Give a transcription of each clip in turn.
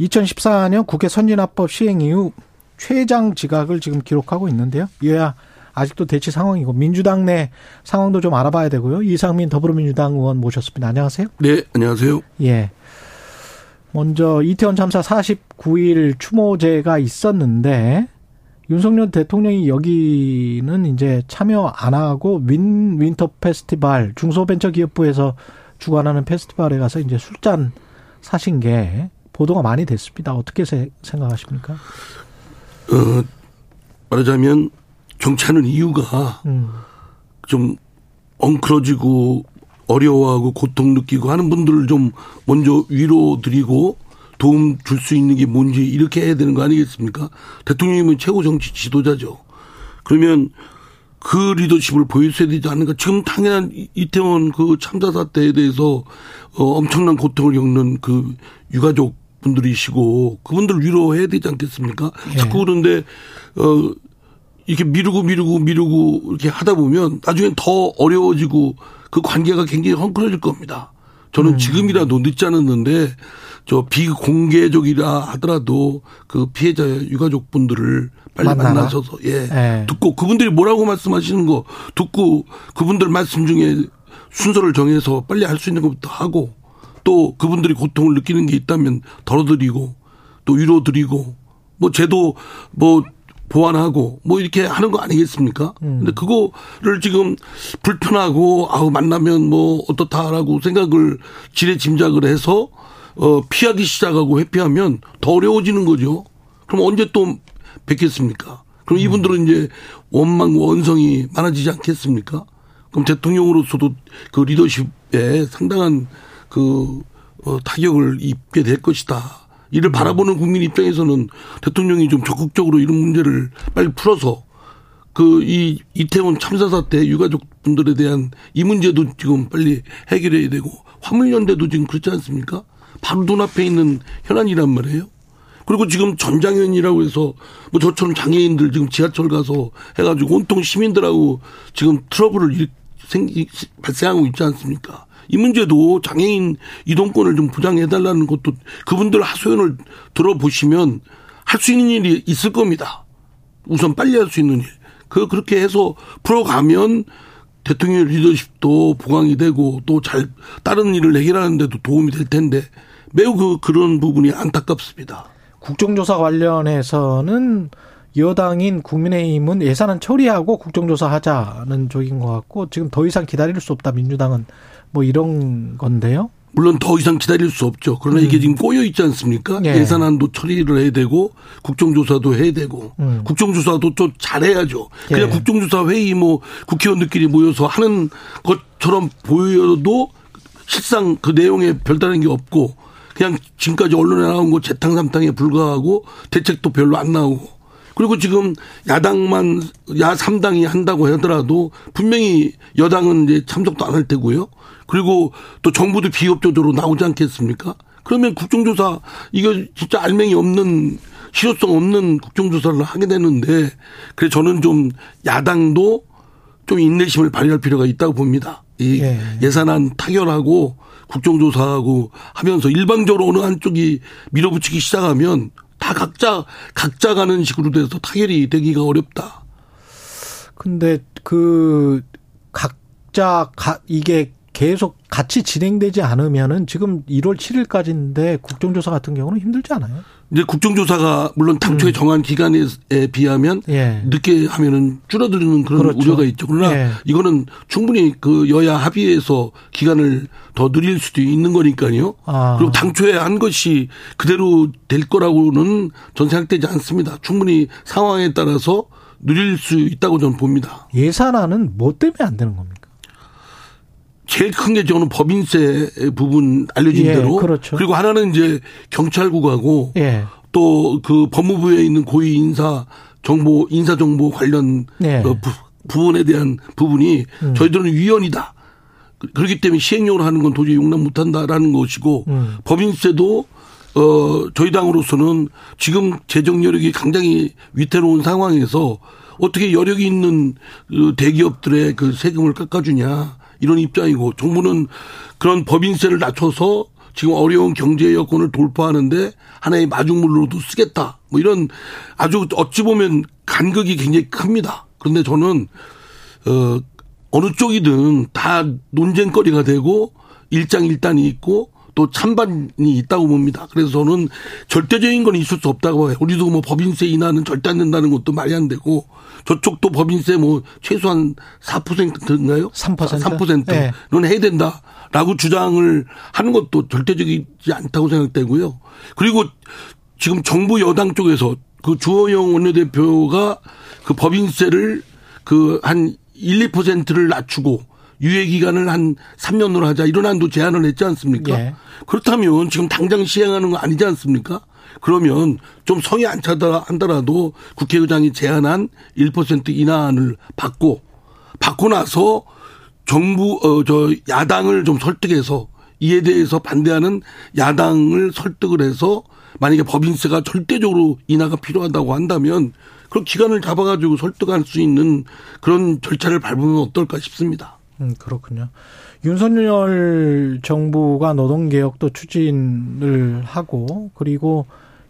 2014년 국회 선진화법 시행 이후 최장 지각을 지금 기록하고 있는데요. 여야 아직도 대치 상황이고 민주당 내 상황도 좀 알아봐야 되고요. 이상민 더불어민주당 의원 모셨습니다. 안녕하세요. 네, 안녕하세요. 예. 먼저 이태원 참사 49일 추모제가 있었는데 윤석열 대통령이 여기는 이제 참여 안 하고 Win Winter Festival 중소벤처기업부에서 주관하는 페스티벌에 가서 이제 술잔 사신 게 보도가 많이 됐습니다. 어떻게 생각하십니까? 어, 말하자면 정치하는 이유가 음. 좀 엉클어지고 어려워하고 고통 느끼고 하는 분들을 좀 먼저 위로 드리고 도움 줄 수 있는 게 뭔지 이렇게 해야 되는 거 아니겠습니까? 대통령님은 최고 정치 지도자죠. 그러면 그 리더십을 보여줘야 되지 않는가. 지금 당연한 이태원 그 참사 사태에 대해서 어 엄청난 고통을 겪는 그 유가족 분들이시고 그분들 위로해야 되지 않겠습니까? 예. 자꾸 그런데 어 이렇게 미루고 미루고 미루고 이렇게 하다 보면 나중엔 더 어려워지고 그 관계가 굉장히 헝클어질 겁니다. 저는 음. 지금이라도 늦지 않았는데 저 비공개적이라 하더라도 그 피해자 유가족 분들을 빨리 만나라. 만나셔서 예 네. 듣고 그분들이 뭐라고 말씀하시는 거 듣고 그분들 말씀 중에 순서를 정해서 빨리 할 수 있는 것부터 하고 또 그분들이 고통을 느끼는 게 있다면 덜어드리고 또 위로드리고 뭐 제도 뭐 보완하고 뭐 이렇게 하는 거 아니겠습니까? 음. 근데 그거를 지금 불편하고 아우 만나면 뭐 어떻다라고 생각을 지레 짐작을 해서 어 피하기 시작하고 회피하면 더 어려워지는 거죠. 그럼 언제 또 뵙겠습니까? 그럼 이분들은 이제 원망 원성이 많아지지 않겠습니까? 그럼 대통령으로서도 그 리더십에 상당한 그 어, 타격을 입게 될 것이다. 이를 바라보는 국민 입장에서는 대통령이 좀 적극적으로 이런 문제를 빨리 풀어서 그 이 이태원 참사 사태 유가족 분들에 대한 이 문제도 지금 빨리 해결해야 되고 화물연대도 지금 그렇지 않습니까? 바로 눈앞에 있는 현안이란 말이에요. 그리고 지금 전장현이라고 해서 뭐 저처럼 장애인들 지금 지하철 가서 해가지고 온통 시민들하고 지금 트러블을 생기, 발생하고 있지 않습니까? 이 문제도 장애인 이동권을 좀 보장해달라는 것도 그분들 하소연을 들어보시면 할 수 있는 일이 있을 겁니다. 우선 빨리 할 수 있는 일. 그, 그렇게 해서 풀어가면 대통령의 리더십도 보강이 되고 또 잘 다른 일을 해결하는 데도 도움이 될 텐데 매우 그, 그런 부분이 안타깝습니다. 국정조사 관련해서는 여당인 국민의힘은 예산안 처리하고 국정조사 하자는 쪽인 것 같고 지금 더 이상 기다릴 수 없다 민주당은 뭐 이런 건데요. 물론 더 이상 기다릴 수 없죠. 그러나 음. 이게 지금 꼬여 있지 않습니까? 예. 산안도 처리를 해야 되고 국정조사도 해야 되고 음. 국정조사도 또 잘해야죠. 그냥 예. 국정조사 회의 뭐 국회의원들끼리 모여서 하는 것처럼 보여도 실상 그 내용에 별다른 게 없고 그냥 지금까지 언론에 나온 거 재탕삼탕에 불과하고 대책도 별로 안 나오고 그리고 지금 야당만 야 3당이 한다고 하더라도 분명히 여당은 이제 참석도 안 할 테고요. 그리고 또 정부도 비협조적으로 나오지 않겠습니까? 그러면 국정조사 이거 진짜 알맹이 없는 실효성 없는 국정조사를 하게 되는데 그래 저는 좀 야당도 좀 인내심을 발휘할 필요가 있다고 봅니다. 이 예. 예산안 타결하고 국정조사하고 하면서 일방적으로 어느 한쪽이 밀어붙이기 시작하면 다 각자 각자 가는 식으로 돼서 타결이 되기가 어렵다. 근데 그 각자 가 이게 계속 같이 진행되지 않으면은 지금 1월 7일까지인데 국정조사 같은 경우는 힘들지 않아요? 이제 국정조사가 물론 당초에 음. 정한 기간에 비하면 예. 늦게 하면은 줄어드는 그런 그렇죠. 우려가 있죠. 그러나 예. 이거는 충분히 그 여야 합의해서 기간을 더 늘릴 수도 있는 거니까요. 아. 그리고 당초에 한 것이 그대로 될 거라고는 전 생각되지 않습니다. 충분히 상황에 따라서 늘릴 수 있다고 저는 봅니다. 예산안은 뭐 때문에 안 되는 겁니까? 제일 큰 게 저는 법인세 부분 알려진 예, 대로 그렇죠. 그리고 하나는 이제 경찰국하고 예. 또그 법무부에 있는 고위 인사 정보 인사 정보 관련 예. 그 부, 부분에 대한 부분이 음. 저희들은 위헌이다. 그- 그렇기 때문에 시행령으로 하는 건 도저히 용납 못 한다라는 것이고 음. 법인세도 어 저희 당으로서는 지금 재정 여력이 굉장히 위태로운 상황에서 어떻게 여력이 있는 그 대기업들의 그 세금을 깎아주냐 이런 입장이고 정부는 그런 법인세를 낮춰서 지금 어려운 경제 여건을 돌파하는데 하나의 마중물로도 쓰겠다. 뭐 이런 아주 어찌 보면 간극이 굉장히 큽니다. 그런데 저는 어 어느 쪽이든 다 논쟁거리가 되고 일장일단이 있고 또 찬반이 있다고 봅니다. 그래서 저는 절대적인 건 있을 수 없다고 해요. 우리도 뭐 법인세 인하는 절대 안 된다는 것도 말이 안 되고 저쪽도 법인세 뭐 최소한 4%인가요? 3%? 3%는 네. 해야 된다라고 주장을 하는 것도 절대적이지 않다고 생각되고요. 그리고 지금 정부 여당 쪽에서 그 주호영 원내대표가 그 법인세를 그 한 1, 2%를 낮추고 유예 기간을 한 3년으로 하자 이런 한도 제안을 했지 않습니까? 예. 그렇다면 지금 당장 시행하는 거 아니지 않습니까? 그러면 좀 성이 안 차다 한다라도 국회의장이 제안한 1% 인하안을 받고 받고 나서 정부 어 저 야당을 좀 설득해서 이에 대해서 반대하는 야당을 설득을 해서 만약에 법인세가 절대적으로 인하가 필요하다고 한다면 그런 기간을 잡아가지고 설득할 수 있는 그런 절차를 밟으면 어떨까 싶습니다. 음, 그렇군요. 윤석열 정부가 노동개혁도 추진을 하고, 그리고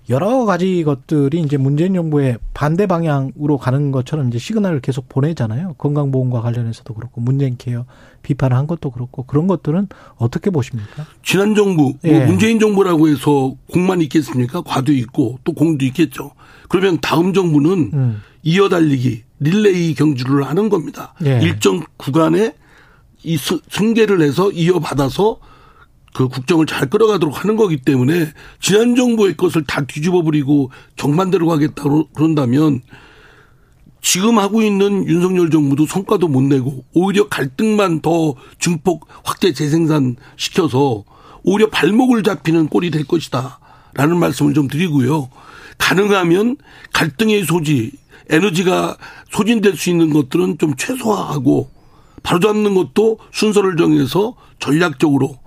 여러 가지 것들이 이제 문재인 정부의 반대 방향으로 가는 것처럼 이제 시그널을 계속 보내잖아요. 건강보험과 관련해서도 그렇고, 문재인 케어 비판을 한 것도 그렇고, 그런 것들은 어떻게 보십니까? 지난 정부, 예. 뭐 문재인 정부라고 해서 공만 있겠습니까? 과도 있고 또 공도 있겠죠. 그러면 다음 정부는 음. 이어달리기, 릴레이 경주를 하는 겁니다. 예. 일정 구간에 이 스- 승계를 해서 이어받아서 그 국정을 잘 끌어가도록 하는 거기 때문에 지난 정부의 것을 다 뒤집어 버리고 정반대로 가겠다고 그런다면 지금 하고 있는 윤석열 정부도 성과도 못 내고 오히려 갈등만 더 증폭 확대 재생산 시켜서 오히려 발목을 잡히는 꼴이 될 것이다. 라는 말씀을 좀 드리고요. 가능하면 갈등의 소지, 에너지가 소진될 수 있는 것들은 좀 최소화하고 바로잡는 것도 순서를 정해서 전략적으로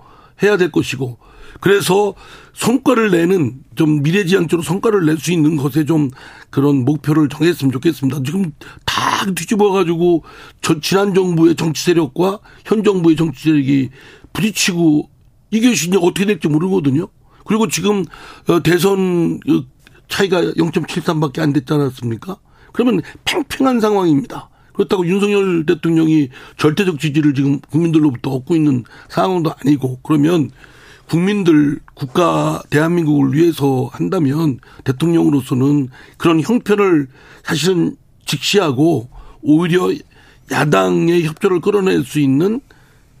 해야 될 것이고 그래서 성과를 내는 좀 미래지향적으로 성과를 낼 수 있는 것에 좀 그런 목표를 정했으면 좋겠습니다. 지금 다 뒤집어 가지고 저 지난 정부의 정치 세력과 현 정부의 정치 세력이 부딪히고 이게 이제 어떻게 될지 모르거든요. 그리고 지금 어, 대선 그 차이가 0.73밖에 안 됐지 않았습니까? 그러면 팽팽한 상황입니다. 그렇다고 윤석열 대통령이 절대적 지지를 지금 국민들로부터 얻고 있는 상황도 아니고 그러면 국민들 국가 대한민국을 위해서 한다면 대통령으로서는 그런 형편을 사실은 직시하고 오히려 야당의 협조를 끌어낼 수 있는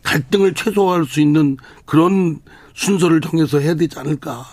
갈등을 최소화할 수 있는 그런 순서를 정해서 해야 되지 않을까.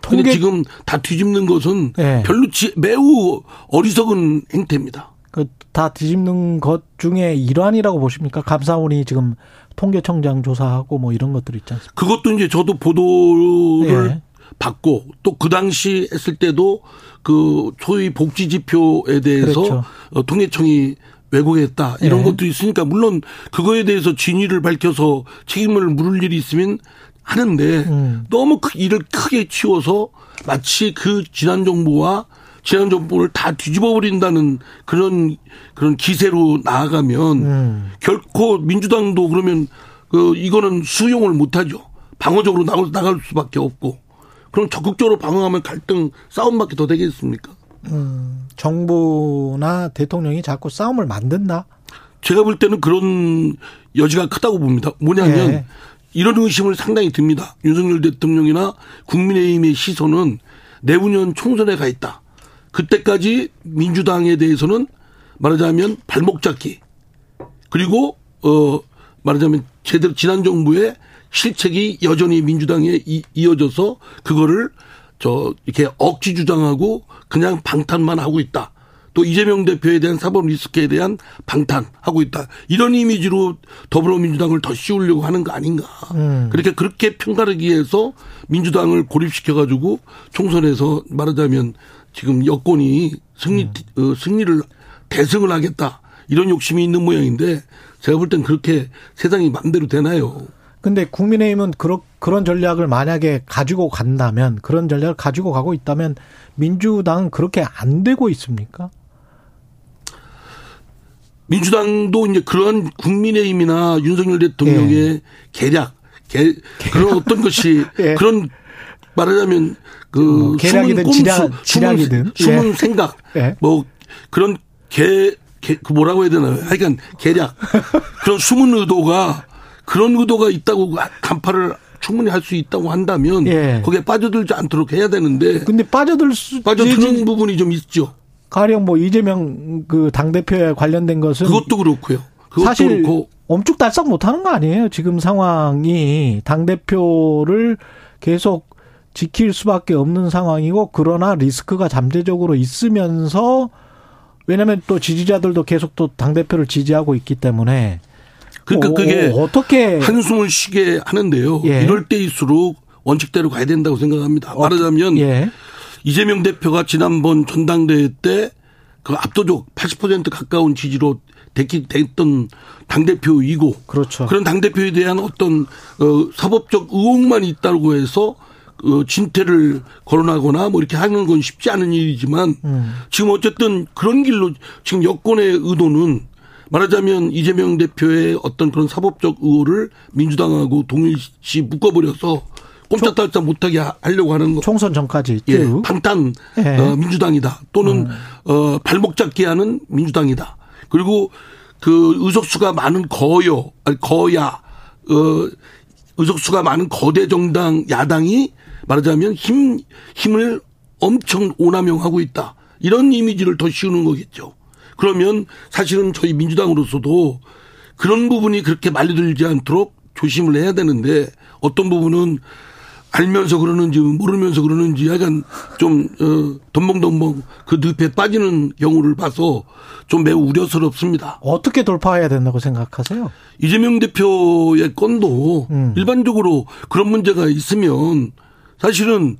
근데 통계- 지금 다 뒤집는 것은 네. 별로 지- 매우 어리석은 행태입니다. 그다 뒤집는 것 중에 일환이라고 보십니까? 감사원이 지금 통계청장 조사하고 뭐 이런 것들 있지 않습니까? 그것도 이제 저도 보도를 예. 받고 또 그 당시 했을 때도 그 소위 복지 지표에 대해서 그렇죠. 어, 통계청이 왜곡했다 이런 예. 것도 있으니까 물론 그거에 대해서 진위를 밝혀서 책임을 물을 일이 있으면 하는데 음. 너무 그 일을 크게 치워서 마치 그 지난 정부와 지난 정부를 다 뒤집어 버린다는 그런 그런 기세로 나아가면 음. 결코 민주당도 그러면 그 이거는 수용을 못 하죠. 방어적으로 나갈, 나갈 수밖에 없고 그럼 적극적으로 방어하면 갈등 싸움밖에 더 되겠습니까? 정부나 대통령이 자꾸 싸움을 만든다. 제가 볼 때는 그런 여지가 크다고 봅니다. 뭐냐면 예. 이런 의심을 상당히 듭니다. 윤석열 대통령이나 국민의힘의 시선은 내후년 총선에 가 있다. 그때까지 민주당에 대해서는 말하자면 발목 잡기 그리고 어 말하자면 제대로 지난 정부의 실책이 여전히 민주당에 이, 이어져서 그거를 저 이렇게 억지 주장하고 그냥 방탄만 하고 있다. 또 이재명 대표에 대한 사법 리스크에 대한 방탄하고 있다. 이런 이미지로 더불어민주당을 더 씌우려고 하는 거 아닌가. 음. 그렇게 그렇게 편가르기 위해서 민주당을 고립시켜가지고 총선에서 말하자면 지금 여권이 승리, 음. 어, 승리를 대승을 하겠다. 이런 욕심이 있는 모양인데 제가 볼 땐 그렇게 세상이 맘대로 되나요? 근데 국민의힘은 그런 그런 전략을 만약에 가지고 간다면 그런 전략을 가지고 가고 있다면 민주당은 그렇게 안 되고 있습니까? 민주당도 이제 그런 국민의힘이나 윤석열 대통령의 예. 계략, 개, 그런 어떤 것이 예. 그런 말하자면 그 뭐, 숨은 지략, 지략이든 숨은, 숨은 예. 생각 예. 뭐 그런 개, 개, 그 뭐라고 해야 되나요? 하여간 계략 그런 숨은 의도가 그런 의도가 있다고 간파를 충분히 할 수 있다고 한다면 예. 거기에 빠져들지 않도록 해야 되는데 근데 빠져들 수 빠져드는 부분이 좀 있죠. 가령 뭐 이재명 그 당 대표에 관련된 것은 그것도 그렇고요. 그것도 사실 그렇고. 엄죽달싹 못하는 거 아니에요. 지금 상황이 당 대표를 계속 지킬 수밖에 없는 상황이고 그러나 리스크가 잠재적으로 있으면서 왜냐하면 또 지지자들도 계속 또 당 대표를 지지하고 있기 때문에 그러니까 오, 그게 어떻게 한숨을 쉬게 하는데요. 예. 이럴 때일수록 원칙대로 가야 된다고 생각합니다. 말하자면 예. 이재명 대표가 지난번 전당대회 때 그 압도적 80% 가까운 지지로 됐기 됐던 당 대표이고 그렇죠. 그런 당 대표에 대한 어떤 어 사법적 의혹만 있다고 해서 어 진퇴를 거론하거나 뭐 이렇게 하는 건 쉽지 않은 일이지만 음. 지금 어쨌든 그런 길로 지금 여권의 의도는 말하자면 이재명 대표의 어떤 그런 사법적 의혹을 민주당하고 동일시 묶어버려서 꼼짝달짝 못하게 하려고 하는 거. 총선 전까지. 예, 방탄 예. 어, 민주당이다. 또는 음. 어, 발목 잡기 하는 민주당이다. 그리고 그 의석수가 많은 거여, 아니 거야, 어, 의석수가 많은 거대 정당 야당이 말하자면 힘 힘을 엄청 오남용하고 있다. 이런 이미지를 더 씌우는 거겠죠. 그러면 사실은 저희 민주당으로서도 그런 부분이 그렇게 말려들지 않도록 조심을 해야 되는데 어떤 부분은 알면서 그러는지 모르면서 그러는지 약간 좀 어, 덤벙덤벙 그 늪에 빠지는 경우를 봐서 좀 매우 우려스럽습니다. 어떻게 돌파해야 된다고 생각하세요? 이재명 대표의 건도 음. 일반적으로 그런 문제가 있으면 사실은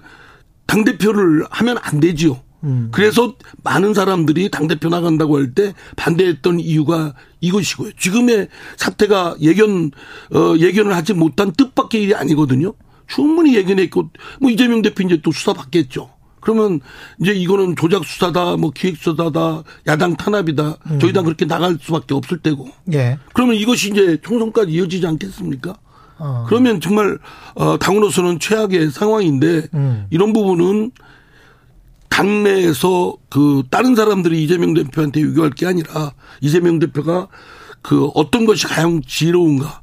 당 대표를 하면 안 되지요. 음. 그래서 많은 사람들이 당대표 나간다고 할 때 반대했던 이유가 이것이고요. 지금의 사태가 예견, 어, 예견을 하지 못한 뜻밖의 일이 아니거든요. 충분히 예견했고, 뭐 이재명 대표 이제 또 수사 받겠죠. 그러면 이제 이거는 조작 수사다, 뭐 기획 수사다, 야당 탄압이다. 음. 저희 당 그렇게 나갈 수밖에 없을 때고. 예. 그러면 이것이 이제 총선까지 이어지지 않겠습니까? 어. 그러면 정말 어 당으로서는 최악의 상황인데 음. 이런 부분은 당내에서 그 다른 사람들이 이재명 대표한테 유교할 게 아니라 이재명 대표가 그 어떤 것이 가장 지혜로운가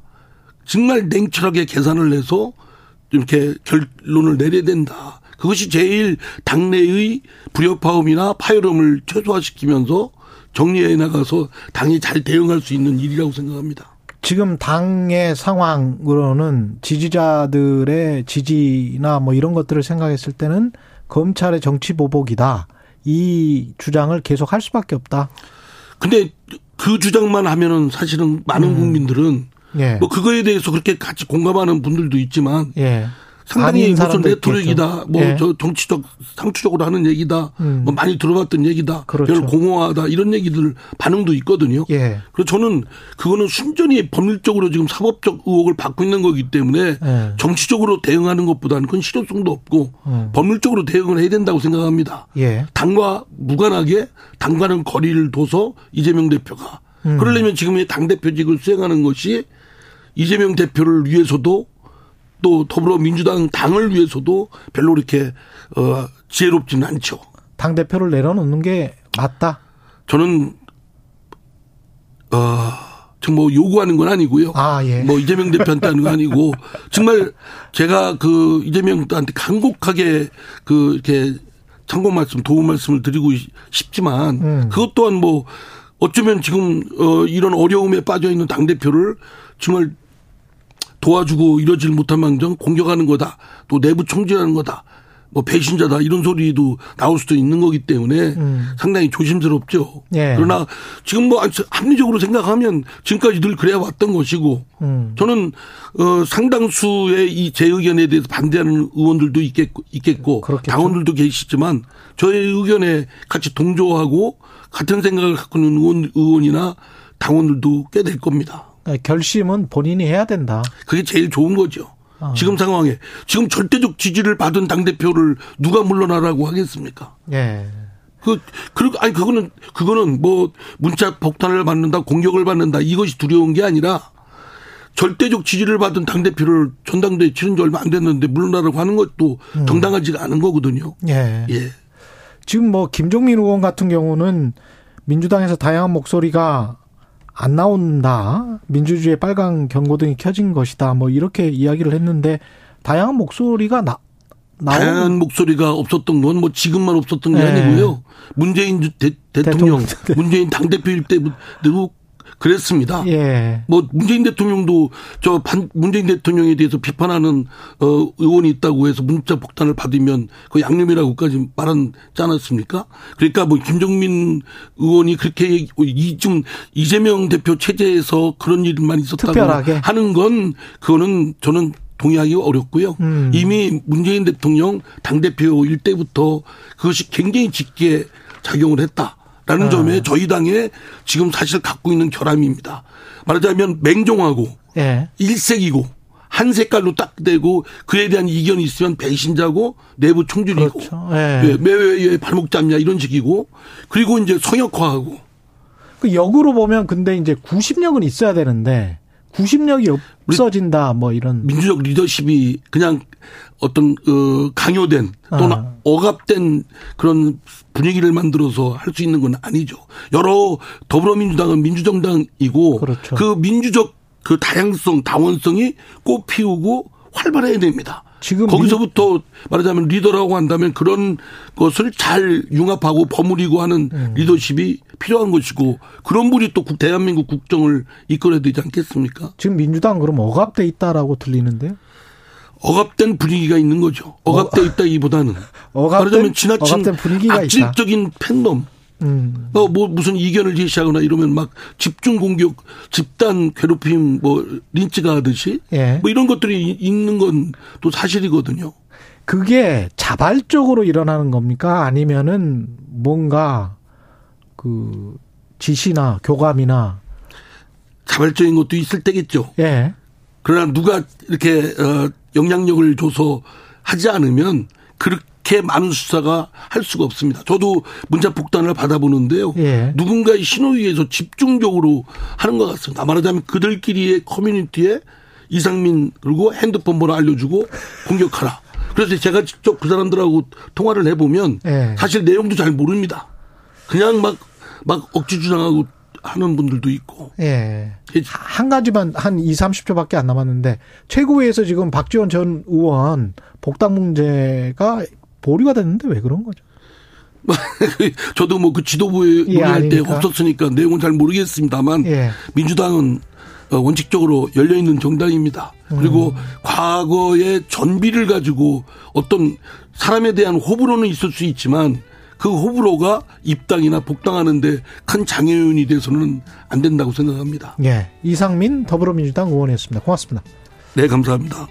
정말 냉철하게 계산을 해서 이렇게 결론을 내려야 된다. 그것이 제일 당내의 불협화음이나 파열음을 최소화시키면서 정리해 나가서 당이 잘 대응할 수 있는 일이라고 생각합니다. 지금 당의 상황으로는 지지자들의 지지나 뭐 이런 것들을 생각했을 때는 검찰의 정치 보복이다. 이 주장을 계속 할 수밖에 없다. 근데 그 주장만 하면은 사실은 많은 음. 국민들은 예. 뭐 그거에 대해서 그렇게 같이 공감하는 분들도 있지만 예. 상당히 무슨 레토릭이다, 뭐저 예. 정치적 상투적으로 하는 얘기다, 음. 뭐 많이 들어봤던 얘기다, 그렇죠. 별 공허하다 이런 얘기들 반응도 있거든요. 예. 그래서 저는 그거는 순전히 법률적으로 지금 사법적 의혹을 받고 있는 거기 때문에 예. 정치적으로 대응하는 것보다는 그건 실효성도 없고 음. 법률적으로 대응을 해야 된다고 생각합니다. 예. 당과 무관하게 당과는 거리를 둬서 이재명 대표가 음. 그러려면 지금의 당 대표직을 수행하는 것이 이재명 대표를 위해서도 또 더불어민주당 당을 위해서도 별로 이렇게 어 지혜롭지는 않죠. 당 대표를 내려놓는 게 맞다. 저는 어정뭐 요구하는 건 아니고요. 아 예. 뭐 이재명 대표한테 하는 건 아니고 정말 제가 그 이재명 한테 간곡하게 그 이렇게 참고 말씀, 도움 말씀을 드리고 싶지만 음. 그것 또한 뭐 어쩌면 지금 어 이런 어려움에 빠져 있는 당 대표를 정말 도와주고 이러질 못한 망정 공격하는 거다. 또 내부 총질하는 거다. 뭐 배신자다 이런 소리도 나올 수도 있는 거기 때문에 음. 상당히 조심스럽죠. 예. 그러나 지금 뭐 합리적으로 생각하면 지금까지 늘 그래 왔던 것이고 음. 저는 어 상당수의 이 제 의견에 대해서 반대하는 의원들도 있겠고 있겠고 그렇겠죠. 당원들도 계시지만 저의 의견에 같이 동조하고 같은 생각을 갖고 있는 의원, 의원이나 당원들도 꽤 될 겁니다. 결심은 본인이 해야 된다. 그게 제일 좋은 거죠. 어. 지금 상황에 지금 절대적 지지를 받은 당 대표를 누가 물러나라고 하겠습니까? 예. 그, 그, 아니, 그거는, 그거는 뭐, 문자 폭탄을 받는다, 공격을 받는다, 이것이 두려운 게 아니라, 절대적 지지를 받은 당 대표를 전당대회 치른 지 얼마 안 됐는데 물러나라고 하는 것도 음. 정당하지가 않은 거거든요. 예. 예. 지금 뭐, 김종민 의원 같은 경우는 민주당에서 다양한 목소리가 안 나온다. 민주주의의 빨간 경고등이 켜진 것이다. 뭐 이렇게 이야기를 했는데 다양한 목소리가 나 다양한 목소리가 없었던 건 뭐 지금만 없었던 게 네. 아니고요. 문재인 대, 통령 문재인 당대표일 때도 그랬습니다. 예. 뭐 문재인 대통령도 저 반, 문재인 대통령에 대해서 비판하는 어 의원이 있다고 해서 문자 폭탄을 받으면 그 양념이라고까지 말하지 않았습니까? 그러니까 뭐 김정민 의원이 그렇게 이좀 이재명 대표 체제에서 그런 일만 있었다고 특별하게. 하는 건 그거는 저는 동의하기 어렵고요. 음. 이미 문재인 대통령 당대표 일 때부터 그것이 굉장히 짙게 작용을 했다. 라는 아. 점에 저희 당에 지금 사실 갖고 있는 결함입니다. 말하자면 맹종하고 예. 일색이고 한 색깔로 딱 되고 그에 대한 이견이 있으면 배신자고 내부 총질이고 그렇죠. 예. 예, 매회에 발목 잡냐 이런 식이고 그리고 이제 성역화하고 그 역으로 보면 근데 이제 구심력은 있어야 되는데 구심력이 없어진다 뭐 이런 민주적 리더십이 그냥 어떤 어 강요된 또는 아. 억압된 그런 분위기를 만들어서 할 수 있는 건 아니죠. 여러 더불어민주당은 민주정당이고 그렇죠. 그 민주적 그 다양성, 다원성이 꽃 피우고 활발해야 됩니다. 지금 거기서부터 말하자면 리더라고 한다면 그런 것을 잘 융합하고 버무리고 하는 음. 리더십이 필요한 것이고 그런 분이 또 대한민국 국정을 이끌어야 되지 않겠습니까? 지금 민주당 그럼 억압돼 있다라고 들리는데요? 억압된 분위기가 있는 거죠. 억압돼 있다기보다는 억압된, 말하자면 지나친 악질적인 팬덤. 음. 어, 뭐 무슨 이견을 제시하거나 이러면 막 집중 공격, 집단 괴롭힘, 뭐 린치가 하듯이 예. 뭐 이런 것들이 있는 건 또 사실이거든요. 그게 자발적으로 일어나는 겁니까? 아니면은 뭔가 그 지시나 교감이나 자발적인 것도 있을 때겠죠. 예. 그러나 누가 이렇게 어 영향력을 줘서 하지 않으면 그렇게 많은 수사가 할 수가 없습니다. 저도 문자 폭탄을 받아보는데요. 예. 누군가의 신호에 의해서 집중적으로 하는 것 같습니다. 말하자면 그들끼리의 커뮤니티에 이상민 그리고 핸드폰 번호 알려주고 공격하라. 그래서 제가 직접 그 사람들하고 통화를 해보면 예. 사실 내용도 잘 모릅니다. 그냥 막, 막 억지 주장하고 하는 분들도 있고. 예. 한 가지만 한 2, 30초밖에 안 남았는데 최고위에서 지금 박지원 전 의원 복당 문제가 보류가 됐는데 왜 그런 거죠? 저도 뭐 그 지도부에 예, 논의할 때 없었으니까 내용은 잘 모르겠습니다만 예. 민주당은 어, 원칙적으로 열려 있는 정당입니다. 그리고 음. 과거의 전비를 가지고 어떤 사람에 대한 호불호는 있을 수 있지만 그 호불호가 입당이나 복당하는데 큰 장애인이 돼서는 안 된다고 생각합니다. 예. 이상민 더불어민주당 의원이었습니다. 고맙습니다. 네, 감사합니다.